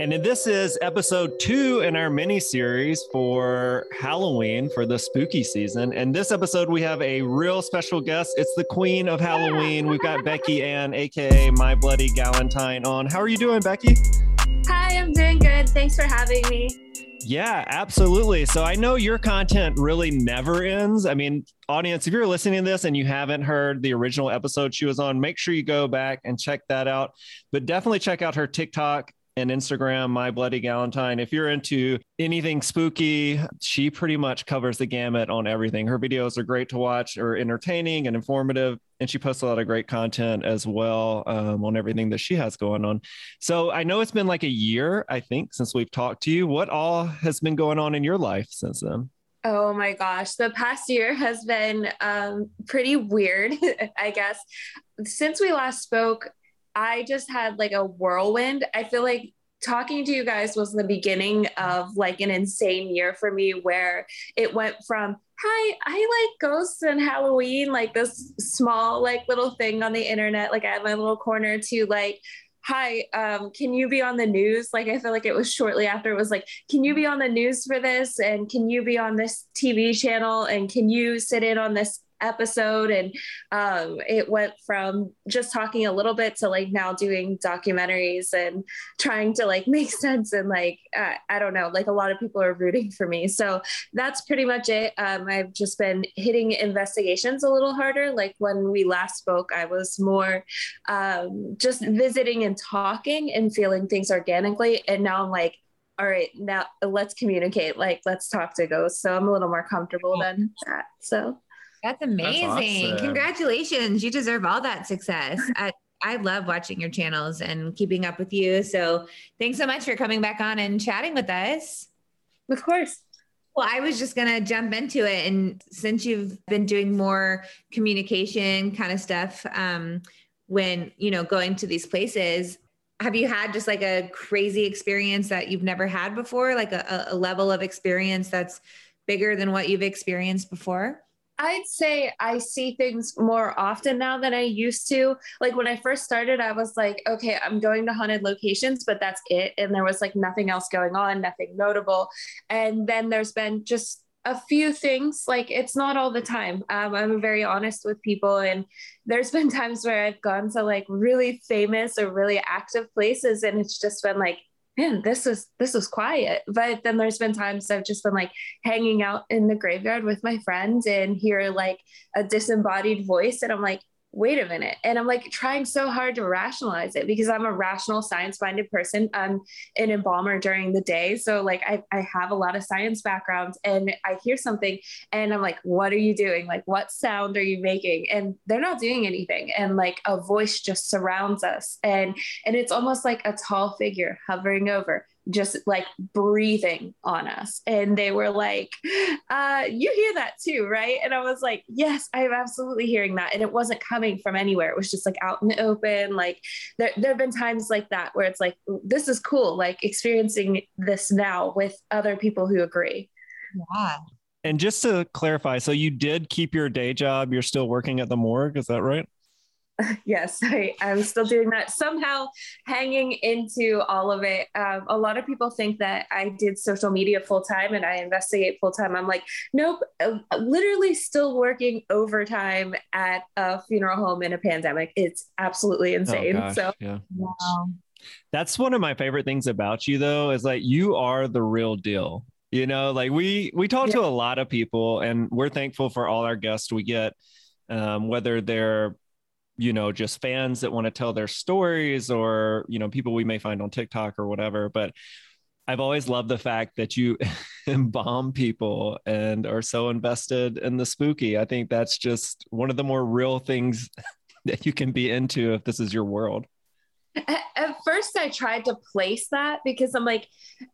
And this is episode two in our mini series for Halloween for the spooky season. And this episode, we have a real special guest. It's the queen of Halloween. We've got Beckie Ann, aka My Bloody Galentine, on. How are you doing, Beckie? Hi, I'm doing good. Thanks for having me. Yeah, absolutely. So I know your content really never ends. I mean, audience, if you're listening to this and you haven't heard the original episode she was on, make sure you go back and check that out. But definitely check out her TikTok and Instagram, My Bloody Galentine. If you're into anything spooky, she pretty much covers the gamut on everything. Her videos are great to watch, are entertaining and informative, and she posts a lot of great content as well um, on everything that she has going on. So I know it's been like a year, I think, since we've talked to you. What all has been going on in your life since then? Oh my gosh, the past year has been um, pretty weird, I guess. Since we last spoke, I just had like a whirlwind. I feel like talking to you guys was the beginning of like an insane year for me where it went from hi i like ghosts and halloween like this small like little thing on the internet like i had my little corner to like hi um, can you be on the news? Like i feel like it was shortly after it was like can you be on the news for this? And can you be on this tv channel? And can you sit in on this episode. And um, it went from just talking a little bit to like now doing documentaries and trying to like make sense and like uh, i don't know like a lot of people are rooting for me. So that's pretty much it. Um, i've just been hitting investigations a little harder. Like when we last spoke i was more um, just visiting and talking and feeling things organically. And now i'm like all right now let's communicate. Like let's talk to ghosts. So i'm a little more comfortable than that. So that's amazing. That's awesome. Congratulations. You deserve all that success. I, I love watching your channels and keeping up with you. So thanks so much for coming back on and chatting with us. Of course. Well, I was just going to jump into it. And since you've been doing more communication kind of stuff, um, when, you know, going to these places, have you had just like a crazy experience that you've never had before? Like a, a level of experience that's bigger than what you've experienced before? I'd say I see things more often now than I used to. Like when I first started, I was like, okay, I'm going to haunted locations, but that's it. And there was like nothing else going on, nothing notable. And then there's been just a few things like it's not all the time um, i'm very honest with people and there's been times where i've gone to like really famous or really active places and it's just been like man, this is this is quiet. But then there's been times I've just been like hanging out in the graveyard with my friends and hear like a disembodied voice, and I'm like, wait a minute. And I'm like trying so hard to rationalize it because I'm a rational, science minded person. I'm an embalmer during the day. So, like, I, I have a lot of science backgrounds and I hear something and I'm like, what are you doing? Like, what sound are you making? And they're not doing anything. And like a voice just surrounds us. And, and it's almost like a tall figure hovering over just like breathing on us. And they were like, uh, You hear that too, right? And I was like, Yes, I'm absolutely hearing that. And it wasn't coming from anywhere. It was just like out in the open. Like there, there have been times like that where it's like, This is cool, like experiencing this now with other people who agree. Yeah. And just to clarify, so you did keep your day job. You're still working at the morgue. Is that right? yes, I, am still doing that. Somehow hanging into all of it. Um, a lot of people think that I did social media full time and I investigate full time. I'm like, nope, uh, literally still working overtime at a funeral home in a pandemic. It's absolutely oh, insane. Oh, so, yeah. wow. That's one of my favorite things about you, though, is like you are the real deal. You know, like we we talk yeah. to a lot of people, and we're thankful for all our guests we get, um, whether they're you know just fans that want to tell their stories or you know people we may find on tiktok or whatever but i've always loved the fact that you embalm people and are so invested in the spooky. I think that's just one of the more real things that you can be into if this is your world first I tried to place that because I'm like,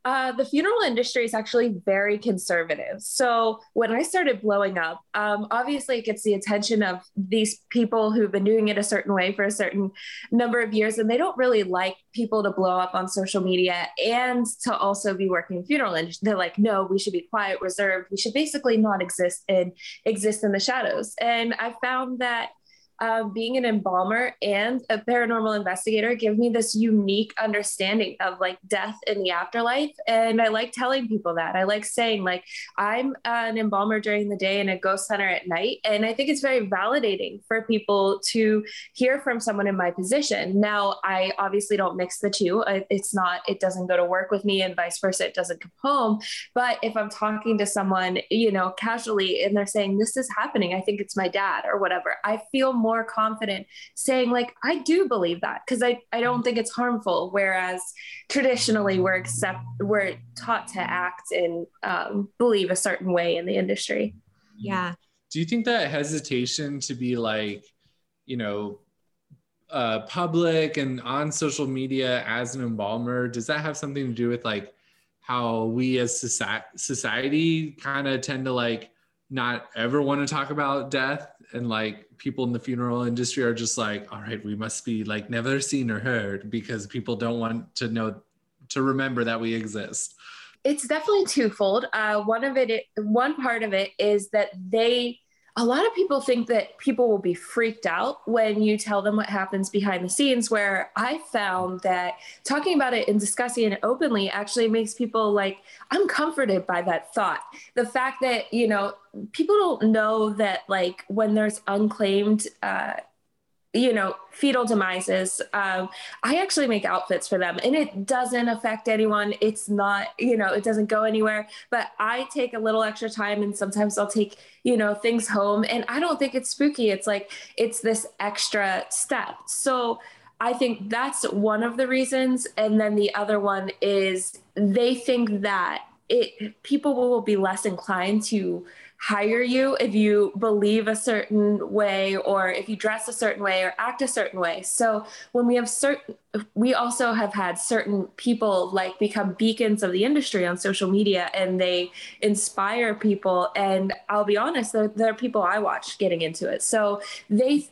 uh, the funeral industry is actually very conservative. So when I started blowing up, um, obviously it gets the attention of these people who've been doing it a certain way for a certain number of years, and they don't really like people to blow up on social media and to also be working in funeral industry. They're like, no, we should be quiet, reserved. We should basically not exist and exist in the shadows. And I found that um, being an embalmer and a paranormal investigator give me this unique understanding of like death in the afterlife. And I like telling people that. I like saying, like, I'm an embalmer during the day and a ghost hunter at night. And I think it's very validating for people to hear from someone in my position. Now, I obviously don't mix the two. It's not, it doesn't go to work with me and vice versa. It doesn't come home. But if I'm talking to someone, you know, casually and they're saying, this is happening, I think it's my dad or whatever, I feel more more confident saying like i do believe that because I, I don't think it's harmful whereas traditionally we're accept we're taught to act and um, believe a certain way in the industry. Yeah. Do you think that hesitation to be like you know uh, public and on social media as an embalmer does that have something to do with like how we as society, society kind of tend to like not ever want to talk about death and like people in the funeral industry are just like all right we must be like never seen or heard because people don't want to know to remember that we exist. It's definitely twofold. Uh, one of it one part of it is that they a lot of people think that people will be freaked out when you tell them what happens behind the scenes where i found that talking about it and discussing it openly actually makes people like i'm comforted by that thought. The fact that you know people don't know that like when there's unclaimed uh, you know, fetal demises. Um, I actually make outfits for them and it doesn't affect anyone. It's not, you know, it doesn't go anywhere. But I take a little extra time and sometimes I'll take, you know, things home. And I don't think it's spooky. It's like, it's this extra step. So I think that's one of the reasons. And then the other one is they think that it people will be less inclined to hire you if you believe a certain way or if you dress a certain way or act a certain way. So when we have certain we also have had certain people like become beacons of the industry on social media and they inspire people and I'll be honest there, are people I watch getting into it. So they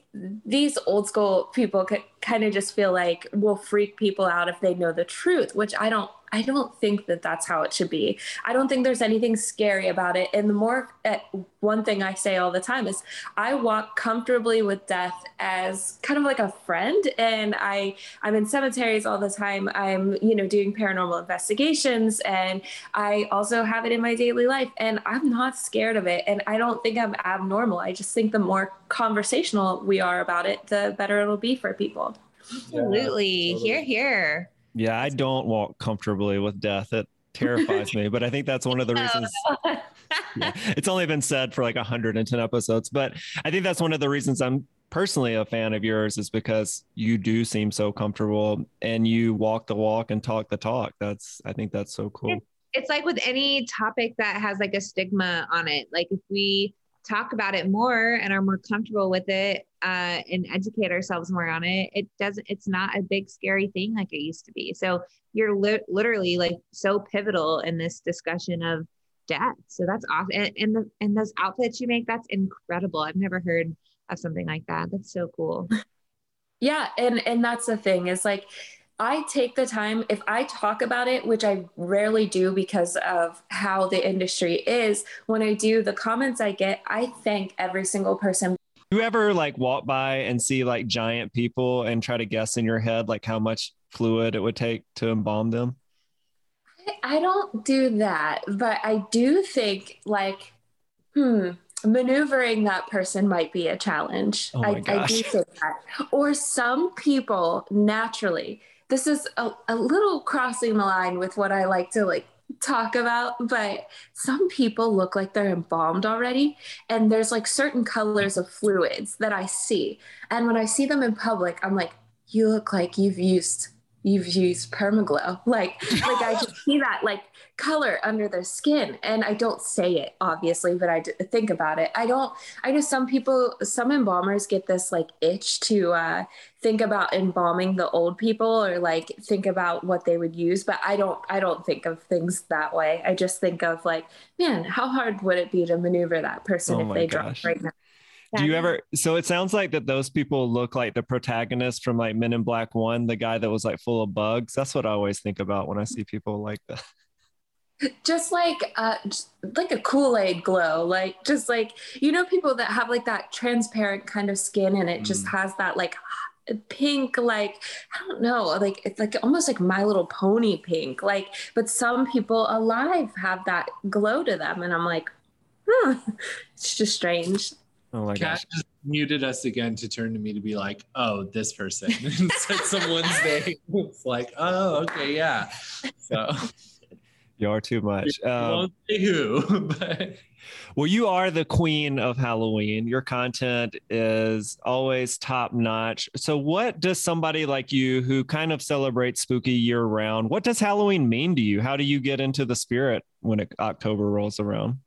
these old school people kind of just feel like will freak people out if they know the truth, which I don't I don't think that that's how it should be. I don't think there's anything scary about it. And the more, uh, one thing I say all the time is I walk comfortably with death as kind of like a friend. And I, I'm in cemeteries all the time. I'm, you know, doing paranormal investigations and I also have it in my daily life and I'm not scared of it. And I don't think I'm abnormal. I just think the more conversational we are about it, the better it'll be for people. Absolutely. Yeah, totally. Here, here. Yeah, I don't walk comfortably with death. It terrifies me, but I think that's one of the oh, reasons. yeah, it's only been said for like 110 episodes, but I think that's one of the reasons I'm personally a fan of yours is because you do seem so comfortable and you walk the walk and talk the talk. That's I think that's so cool. It's like with any topic that has like a stigma on it. Like if we talk about it more and are more comfortable with it uh, and educate ourselves more on it, it doesn't, it's not a big scary thing like it used to be. So you're li- literally like so pivotal in this discussion of death. So that's awesome. And, and, the, and those outfits you make, that's incredible. I've never heard of something like that. That's so cool. Yeah. And, and that's the thing is like, I take the time, if I talk about it, which I rarely do because of how the industry is, when I do, the comments I get, I thank every single person. You ever like walk by and see like giant people and try to guess in your head like how much fluid it would take to embalm them? I don't do that, but I do think like, hmm, maneuvering that person might be a challenge. Oh I, I, do think that. Or some people naturally this is a, a little crossing the line with what I like to like talk about, but some people look like they're embalmed already. And there's like certain colors of fluids that I see. And when I see them in public, I'm like, you look like you've used you've used permaglow like like i just see that like color under their skin and i don't say it obviously but I think about it i don't i know some people some embalmers get this like itch to uh think about embalming the old people or like think about what they would use but i don't i don't think of things that way i just think of like man how hard would it be to maneuver that person Oh if they gosh. drop right now Do you ever? So it sounds like that those people look like the protagonist from like Men in Black One, the guy that was like full of bugs. That's what I always think about when I see people like that. Just like uh just like a kool-aid glow like just like you know people that have like that transparent kind of skin and it just has that like pink like i don't know like it's like almost like my little pony pink like but some people alive have that glow to them and i'm like hmm it's just strange Oh my Kat gosh. just muted us again to turn to me to be like, oh, this person. said someone's name. It's like, oh, okay, yeah. So You are too much. Um, won't say who, but well, you are the queen of Halloween. Your content is always top notch. So, what does somebody like you who kind of celebrates spooky year round, what does Halloween mean to you? How do you get into the spirit when it, October rolls around?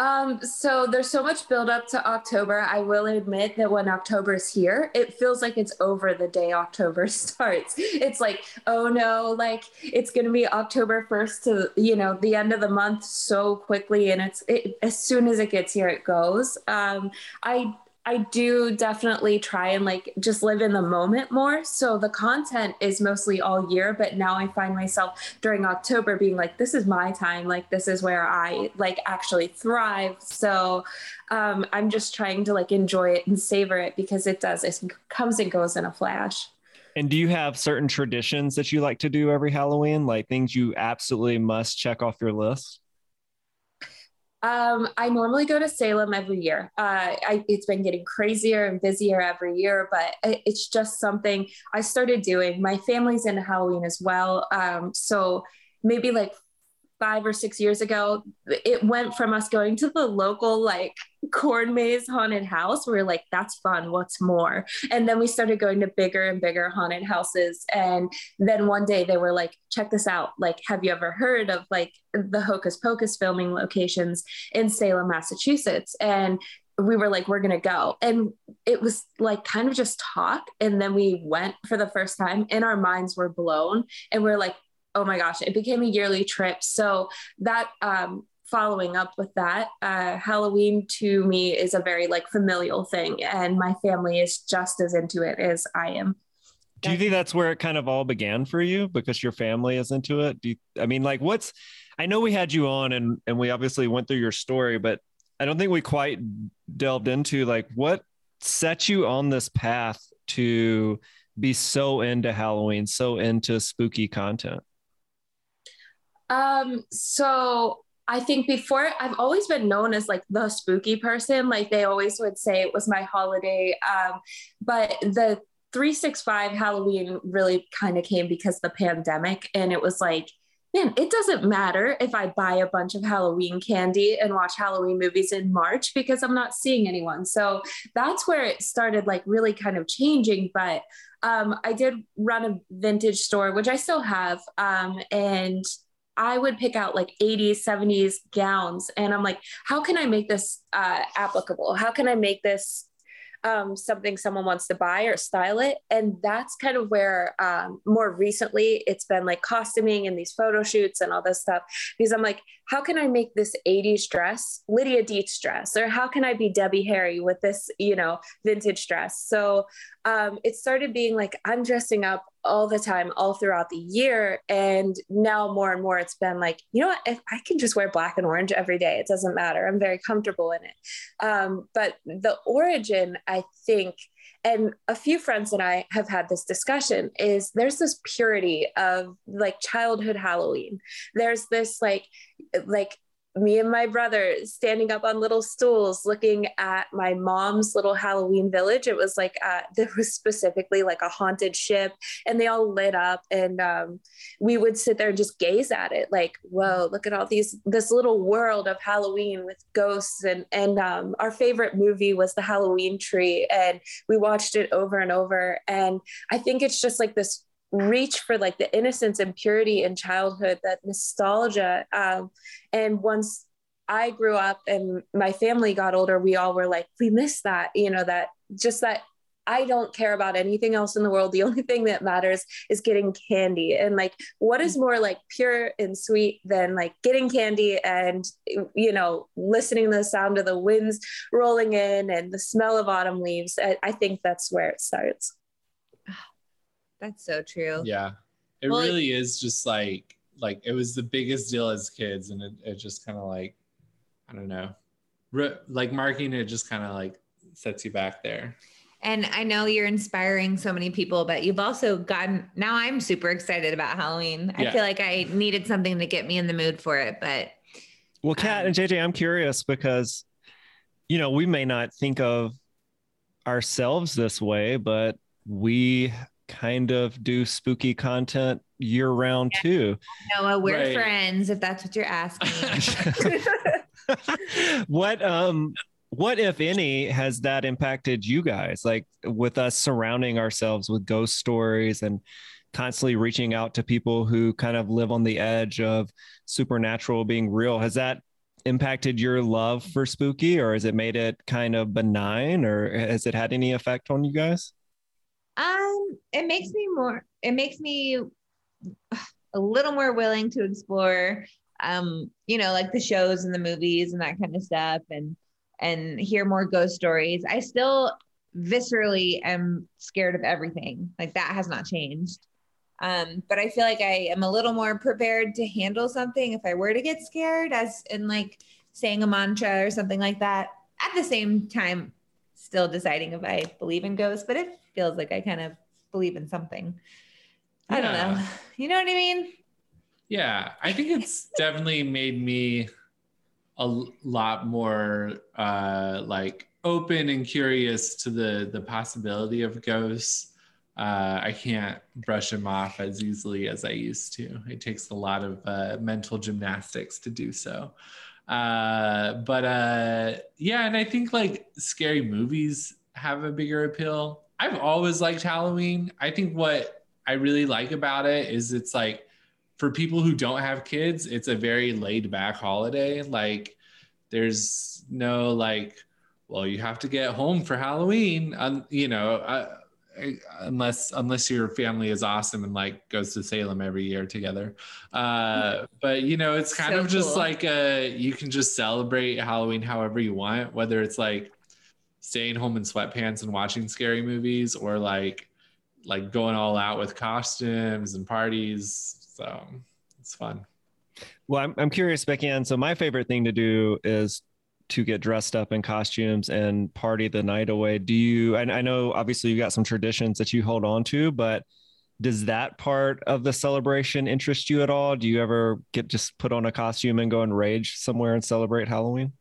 Um, so there's so much build up to October. I will admit that when October is here, it feels like it's over the day October starts. It's like, oh no, like it's gonna be October 1st to you know the end of the month so quickly, and it's it, as soon as it gets here, it goes. Um, I I do definitely try and like just live in the moment more. So the content is mostly all year, but now I find myself during October being like, this is my time. Like, this is where I like actually thrive. So um, I'm just trying to like enjoy it and savor it because it does, it comes and goes in a flash. And do you have certain traditions that you like to do every Halloween, like things you absolutely must check off your list? Um, I normally go to Salem every year. Uh, I, it's been getting crazier and busier every year, but it, it's just something I started doing. My family's into Halloween as well. Um, so maybe like five or six years ago, it went from us going to the local like corn maze haunted house. We were like, that's fun. What's more? And then we started going to bigger and bigger haunted houses. And then one day they were like, check this out. Like, have you ever heard of like the Hocus Pocus filming locations in Salem, Massachusetts? And we were like, we're going to go. And it was like kind of just talk. And then we went for the first time and our minds were blown. And we're like, oh my gosh, it became a yearly trip. So that, um, following up with that, uh, Halloween to me is a very like familial thing. And my family is just as into it as I am. Do you think that's where it kind of all began for you because your family is into it? Do you, I mean, like, what's, I know we had you on and, and we obviously went through your story, but I don't think we quite delved into like what set you on this path to be so into Halloween, so into spooky content. Um, so I think before I've always been known as like the spooky person. Like they always would say it was my holiday. Um, but the 365 Halloween really kind of came because the pandemic. And it was like, man, it doesn't matter if I buy a bunch of Halloween candy and watch Halloween movies in March because I'm not seeing anyone. So that's where it started like really kind of changing. But um, I did run a vintage store, which I still have. Um, and I would pick out like 80s, 70s gowns. And I'm like, how can I make this uh, applicable? How can I make this um, something someone wants to buy or style it? And that's kind of where um, more recently it's been like costuming and these photo shoots and all this stuff. Because I'm like, how can I make this 80s dress Lydia Deetz dress? Or how can I be Debbie Harry with this, you know, vintage dress? So um, it started being like, I'm dressing up all the time, all throughout the year. And now more and more, it's been like, you know what? If I can just wear black and orange every day, it doesn't matter. I'm very comfortable in it. Um, but the origin, I think, and a few friends and I have had this discussion is there's this purity of like childhood Halloween. There's this like, like me and my brother standing up on little stools looking at my mom's little Halloween village. It was like uh, there was specifically like a haunted ship, and they all lit up, and um, we would sit there and just gaze at it, like, "Whoa, look at all these this little world of Halloween with ghosts." And and um, our favorite movie was the Halloween Tree, and we watched it over and over. And I think it's just like this reach for like the innocence and purity in childhood, that nostalgia. Um, and once I grew up and my family got older, we all were like, we miss that, you know, that just that I don't care about anything else in the world. The only thing that matters is getting candy. And like, what is more like pure and sweet than like getting candy and, you know, listening to the sound of the winds rolling in and the smell of autumn leaves? I, I think that's where it starts. That's so true. Yeah. It Well, really is just like like it was the biggest deal as kids and it, it just kind of like I don't know. Re- like marking it just kind of like sets you back there. And I know you're inspiring so many people, but you've also gotten now I'm super excited about Halloween. I Yeah. feel like I needed something to get me in the mood for it, but Well, Kat Um, and JJ, I'm curious because, you know, we may not think of ourselves this way, but we kind of do spooky content year round too. Noah, we're Right. friends if that's what you're asking. what um what if any has that impacted you guys like with us surrounding ourselves with ghost stories and constantly reaching out to people who kind of live on the edge of supernatural being real has that impacted your love for spooky or has it made it kind of benign or has it had any effect on you guys Um, it makes me more. It makes me a little more willing to explore, um, you know, like the shows and the movies and that kind of stuff, and and hear more ghost stories. I still viscerally am scared of everything. Like that has not changed. Um, but I feel like I am a little more prepared to handle something if I were to get scared, as in like saying a mantra or something like that. At the same time, still deciding if I believe in ghosts, but it feels like I kind of believe in something. I don't know. You know what I mean? Yeah, I think it's definitely made me a lot more uh, like open and curious to the the possibility of ghosts. Uh, I can't brush them off as easily as I used to. It takes a lot of uh, mental gymnastics to do so. Uh, but uh, yeah, and I think like scary movies have a bigger appeal. I've always liked Halloween. I think what I really like about it is it's like for people who don't have kids, it's a very laid back holiday. Like there's no like, well, you have to get home for Halloween. Um, you know, uh, Uh, unless unless your family is awesome and like goes to Salem every year together. Uh, mm-hmm. but you know, it's kind So of just cool. like a you can just celebrate Halloween however you want, whether it's like staying home in sweatpants and watching scary movies or like like going all out with costumes and parties. So it's fun. Well, I'm, I'm curious, Beckie Ann. So my favorite thing to do is to get dressed up in costumes and party the night away. Do you? I, I know obviously you got some traditions that you hold on to, but does that part of the celebration interest you at all? Do you ever get just put on a costume and go and rage somewhere and celebrate Halloween?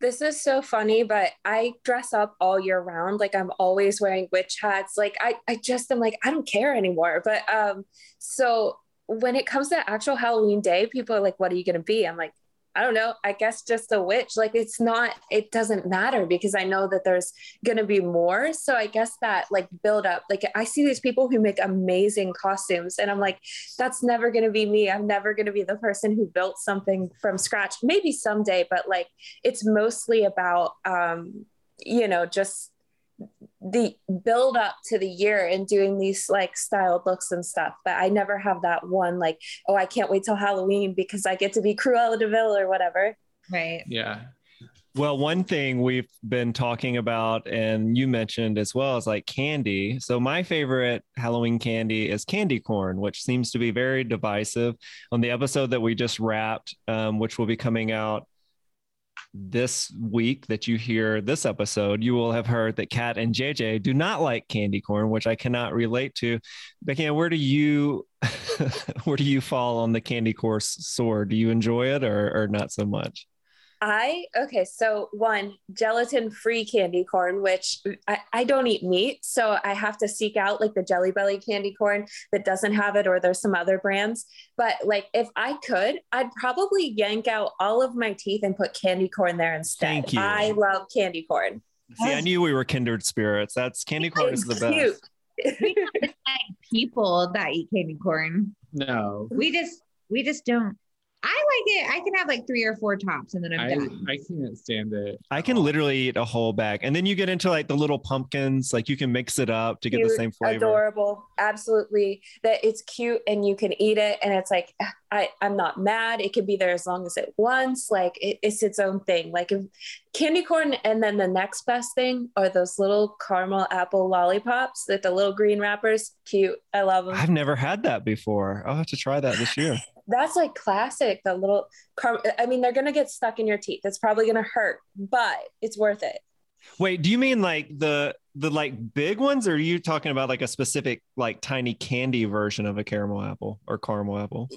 This is so funny, but I dress up all year round. Like I'm always wearing witch hats. Like I, I just am like, I don't care anymore. But um, so when it comes to actual Halloween day, people are like, what are you gonna be? I'm like, I don't know. I guess just a witch. Like it's not, it doesn't matter because I know that there's gonna be more. So I guess that like build up, like I see these people who make amazing costumes and I'm like, that's never gonna be me. I'm never gonna be the person who built something from scratch. Maybe someday, but like it's mostly about um, you know, just the build up to the year and doing these like styled looks and stuff. But I never have that one like, oh, I can't wait till Halloween because I get to be Cruella de Vil or whatever. Right. Yeah. Well, one thing we've been talking about, and you mentioned as well, is like candy. So, my favorite Halloween candy is candy corn, which seems to be very divisive. On the episode that we just wrapped, um, which will be coming out this week that you hear this episode, you will have heard that Kat and JJ do not like candy corn, which I cannot relate to. Beckie, where do you where do you fall on the candy corn sword? Do you enjoy it or, or not so much? I okay, so one gelatin free candy corn, which I, I don't eat meat, so I have to seek out like the Jelly Belly candy corn that doesn't have it, or there's some other brands. But like if I could, I'd probably yank out all of my teeth and put candy corn there instead. Thank you. I love candy corn. See, I knew we were kindred spirits. That's candy corn is the cute. best. like people that eat candy corn. No, We just we just don't. I like it. I can have like three or four tops and then I'm I done. I can't stand it. I can literally eat a whole bag. And then you get into like the little pumpkins, like you can mix it up to get the same flavor. Adorable, absolutely. That it's cute and you can eat it, and it's like I I'm not mad. It can be there as long as it wants. Like it, it's its own thing. Like if candy corn, and then the next best thing are those little caramel apple lollipops with the little green wrappers. Cute, I love them. I've never had that before. I'll have to try that this year. That's like classic. The little car. I mean, they're gonna get stuck in your teeth. It's probably gonna hurt, but it's worth it. Wait, do you mean like the the like big ones, or are you talking about like a specific like tiny candy version of a caramel apple or caramel apple?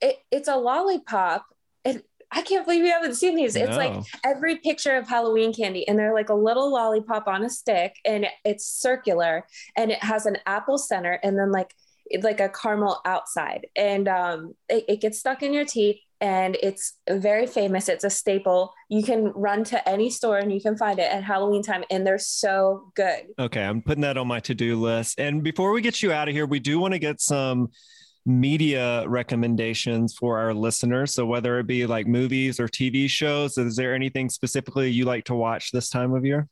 It, it's a lollipop. And I can't believe you haven't seen these. It's like every picture of Halloween candy, and they're like a little lollipop on a stick, and it's circular, and it has an apple center, and then like like a caramel outside, and um, it, it gets stuck in your teeth, and it's very famous. It's a staple. You can run to any store and you can find it at Halloween time, and they're so good. Okay, I'm putting that on my to-do list. And before we get you out of here, we do want to get some media recommendations for our listeners. So whether it be like movies or TV shows, is there anything specifically you like to watch this time of year?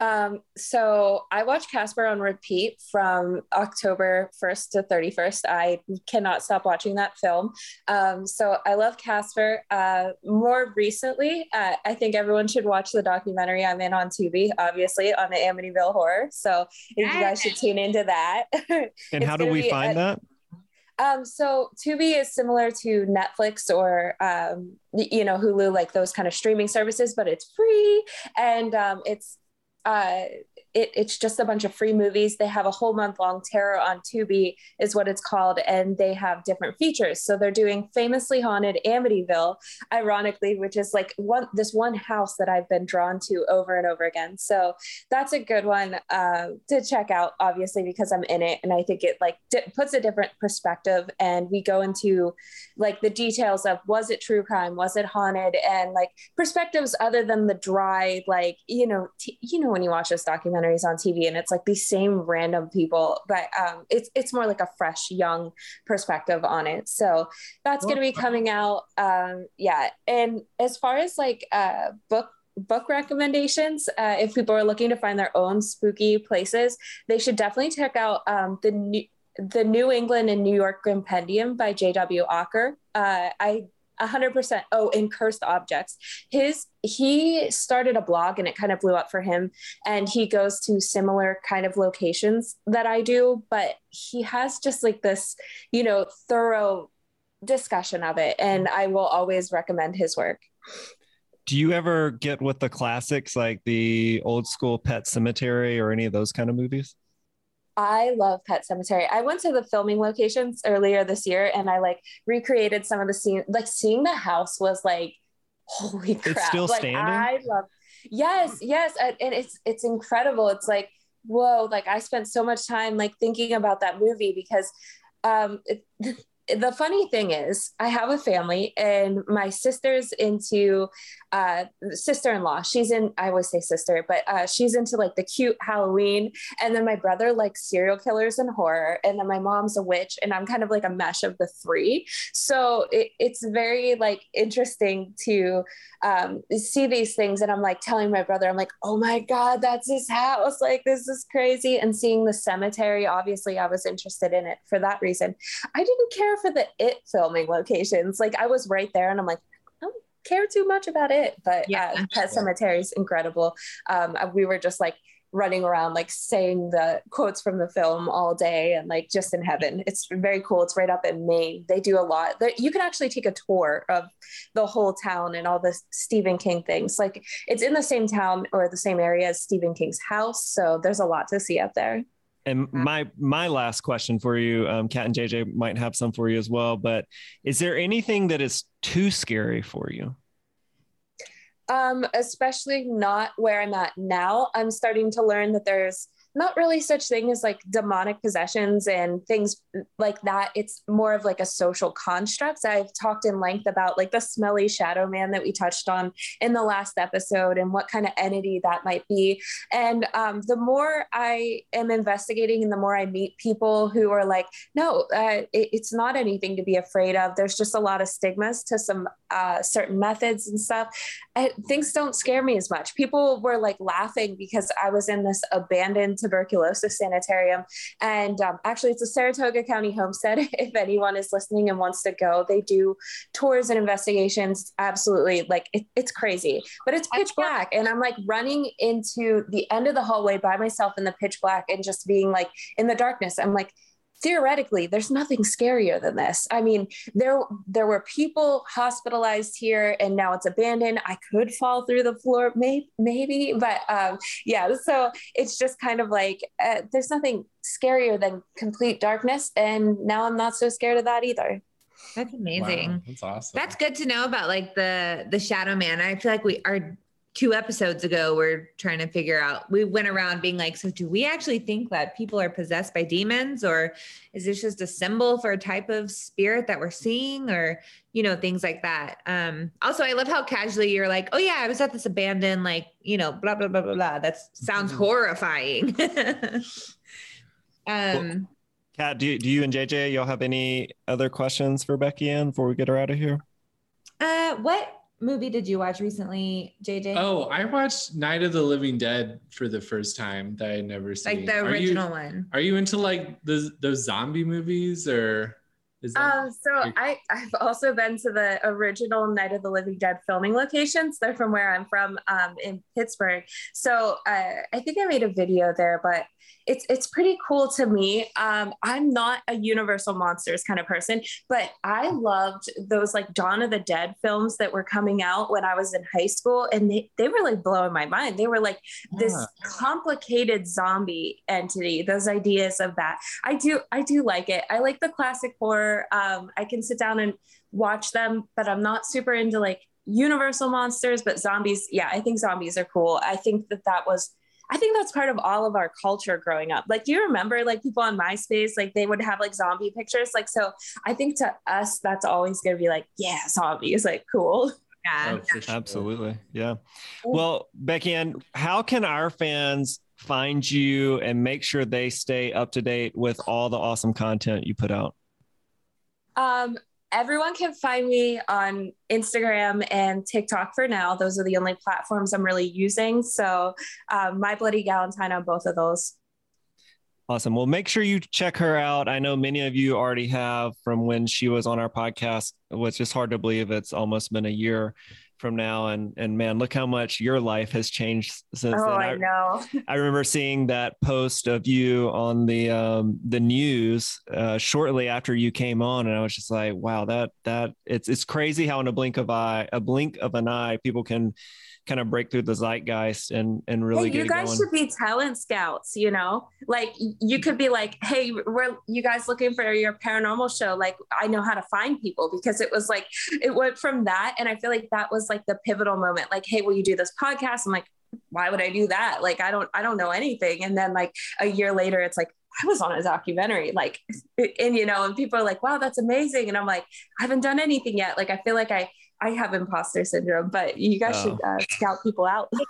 Um, so I watch Casper on repeat from October 1st to 31st. I cannot stop watching that film. Um, so I love Casper. Uh, more recently, uh, I think everyone should watch the documentary I'm in on Tubi, obviously on the Amityville Horror. So you guys should tune into that. And how do we find at- that? Um, so Tubi is similar to Netflix or um, you know Hulu, like those kind of streaming services, but it's free and um, it's uh, it, it's just a bunch of free movies. They have a whole month long terror on Tubi is what it's called, and they have different features. So they're doing famously haunted Amityville, ironically, which is like one this one house that I've been drawn to over and over again. So that's a good one uh, to check out, obviously, because I'm in it, and I think it like di- puts a different perspective. And we go into like the details of was it true crime, was it haunted, and like perspectives other than the dry, like you know, t- you know when you watch those documentaries on TV and it's like these same random people, but um, it's it's more like a fresh, young perspective on it. So that's going to be coming out. Um, yeah, and as far as like uh, book book recommendations uh, if people are looking to find their own spooky places they should definitely check out um, the new the new england and new york Grimpendium by jw ocker uh, i 100% oh and cursed objects. His he started a blog and it kind of blew up for him. And he goes to similar kind of locations that i do but he has just like this you know thorough discussion of it. And i will always recommend his work. Do you ever get with the classics like the old school Pet Sematary or any of those kind of movies? I love Pet Sematary. I went to the filming locations earlier this year and I like recreated some of the scenes. Like seeing the house was like, holy crap. It's still like standing? I love Yes, yes. And and it's it's incredible. It's like, whoa, like I spent so much time like thinking about that movie because um it, the funny thing is I have a family and my sister's into uh sister-in-law. She's in I always say sister, but uh she's into like the cute Halloween. And then my brother likes serial killers and horror. And then my mom's a witch. And i'm kind of like a mesh of the three. So it, it's very like interesting to um, see these things. And i'm like telling my brother i'm like oh my god that's his house. Like this is crazy. And seeing the cemetery obviously i was interested in it for that reason. I didn't care for the it filming locations like i was right there and i'm like I don't care too much about it but Yeah. uh, pet sematary is incredible um, we were just like running around like saying the quotes from the film all day and like just in heaven. It's very cool. It's right up in Maine. They do a lot. There- You can actually take a tour of the whole town and all the Stephen King things. Like it's in the same town or the same area as Stephen King's house. So there's a lot to see up there. And my my last question for you, um, Kat and JJ might have some for you as well. But is there anything that is too scary for you? Um, especially not where I'm at now. I'm starting to learn that there's not really such thing as like demonic possessions and things like that. It's more of like a social construct. I've talked in length about like the smelly shadow man that we touched on in the last episode and what kind of entity that might be. And um, the more I am investigating and the more I meet people who are like, no, uh, it, it's not anything to be afraid of. There's just a lot of stigmas to some uh, certain methods and stuff. I, things don't scare me as much. People were like laughing because I was in this abandoned tuberculosis sanitarium. And um, actually, it's a Saratoga County homestead. if anyone is listening and wants to go, they do tours and investigations. Absolutely. Like it, it's crazy, but it's pitch black. And I'm like running into the end of the hallway by myself in the pitch black and just being like in the darkness. I'm like, theoretically there's nothing scarier than this i mean there there were people hospitalized here and now it's abandoned i could fall through the floor maybe maybe but um yeah so it's just kind of like uh, there's nothing scarier than complete darkness and now i'm not so scared of that either that's amazing. Wow, that's awesome. That's good to know about like the the shadow man. I feel like we are two episodes ago we're trying to figure out we went around being like so do we actually think that people are possessed by demons? Or is this just a symbol for a type of spirit that we're seeing? Or you know things like that. Um also i love how casually you're like oh yeah i was at this abandoned like you know blah blah blah blah blah. That sounds mm-hmm. horrifying. Um Kat, do you, do you and JJ y'all have any other questions for Beckie Ann before we get her out of here? Uh, what movie did you watch recently, JJ? Oh, I watched Night of the Living Dead for the first time that I had never seen. Like the original are you, one. Are you into like the those zombie movies or? Is that, um, so I, I've also been to the original Night of the Living Dead filming locations. They're from where I'm from um, in Pittsburgh. So uh, I think I made a video there, but it's it's pretty cool to me. Um, I'm not a Universal Monsters kind of person, but I loved those like Dawn of the Dead films that were coming out when I was in high school, and they, they were like blowing my mind. They were like this yeah. complicated zombie entity. Those ideas of that, I do I do like it. I like the classic horror. Um, I can sit down and watch them, but I'm not super into like universal monsters but zombies yeah i think zombies are cool i think that that was I think that's part of all of our culture growing up. Like, do you remember like people on MySpace, like they would have like zombie pictures? Like, so I think to us, that's always going to be like, yeah, zombies, like cool. Yeah, oh, sure. absolutely. Yeah. Well, Beckie Ann, how can our fans find you and make sure they stay up to date with all the awesome content you put out? Um, everyone can find me on Instagram and TikTok for now. Those are the only platforms I'm really using. So, um, My Bloody Galentine on both of those. Awesome. Well, make sure you check her out. I know many of you already have from when she was on our podcast. It's just hard to believe it's almost been a year from now and and man look how much your life has changed since oh, then. I know. I remember seeing that post of you on the um the news uh shortly after you came on and i was just like wow that that it's it's crazy how in a blink of eye a blink of an eye people can kind of break through the zeitgeist and and really hey, you guys should be talent scouts you know? Like you could be like hey we're you guys looking for your paranormal show. Like i know how to find people because it was like it went from that and i feel like that was like the pivotal moment like hey will you do this podcast i'm like why would i do that like i don't i don't know anything and then like a year later it's like I was on a documentary, like, and you know, and people are like, wow, that's amazing. And I'm like, I haven't done anything yet. Like, I feel like I I have imposter syndrome, but you guys oh. should uh, scout people out.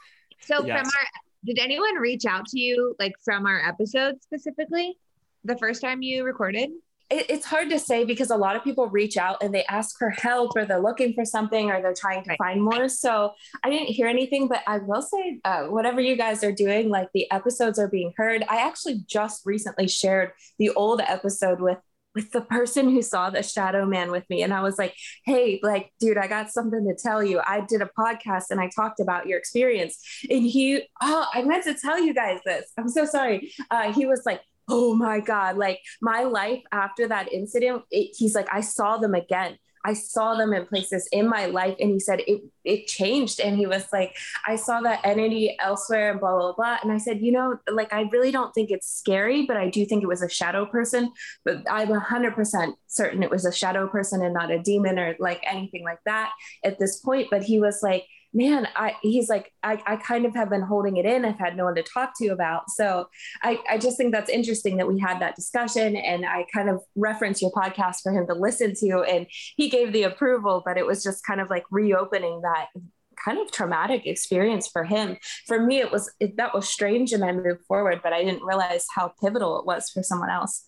So yes. from our, did anyone reach out to you like from our episode specifically the first time you recorded? It, it's hard to say because a lot of people reach out and they ask for help or they're looking for something or they're trying to right. find more. So I didn't hear anything, but I will say, uh, whatever you guys are doing, like the episodes are being heard. I actually just recently shared the old episode with with the person who saw the shadow man with me. And I was like, hey, like, dude, I got something to tell you. I did a podcast and I talked about your experience. And he, oh, I meant to tell you guys this. I'm so sorry. Uh, he was like, oh my God, like my life after that incident, it, he's like, I saw them again. I saw them in places in my life. And he said it it changed. And he was like, I saw that entity elsewhere and blah, blah, blah. And I said, you know, like I really don't think it's scary, but I do think it was a shadow person. But I'm hundred percent certain it was a shadow person and not a demon or like anything like that at this point. But he was like, man, I he's like, I, I kind of have been holding it in. I've had no one to talk to about. So I, I just think that's interesting that we had that discussion and I kind of referenced your podcast for him to listen to and he gave the approval, but it was just kind of like reopening that kind of traumatic experience for him. For me, it was it, that was strange and I moved forward, but I didn't realize how pivotal it was for someone else.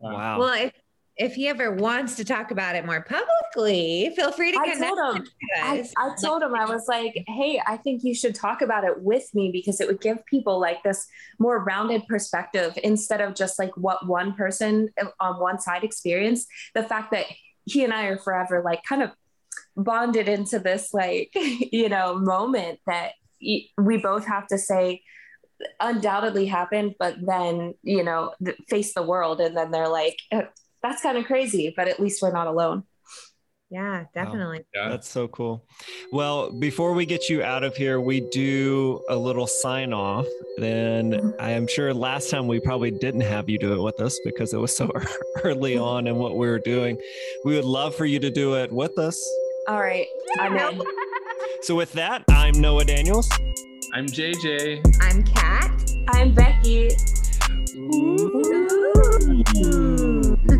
Wow. Well, if if he ever wants to talk about it more publicly, feel free to I connect told him. you I. I told him I was like, hey, I think you should talk about it with me because it would give people like this more rounded perspective instead of just like what one person on one side experienced. The fact that he and I are forever like kind of bonded into this like you know moment that we both have to say undoubtedly happened, but then you know face the world, and then they're like, "Uh, that's kind of crazy, but at least we're not alone. yeah, definitely. Yeah. That's so cool. Well, before we get you out of here, we do a little sign off. Then I am sure last time we probably didn't have you do it with us because it was so early mm-hmm. on in what we were doing. We would love for you to do it with us. All right, I'm in. So, with that, I'm Noah Daniels. I'm JJ. I'm Cat. I'm Beckie.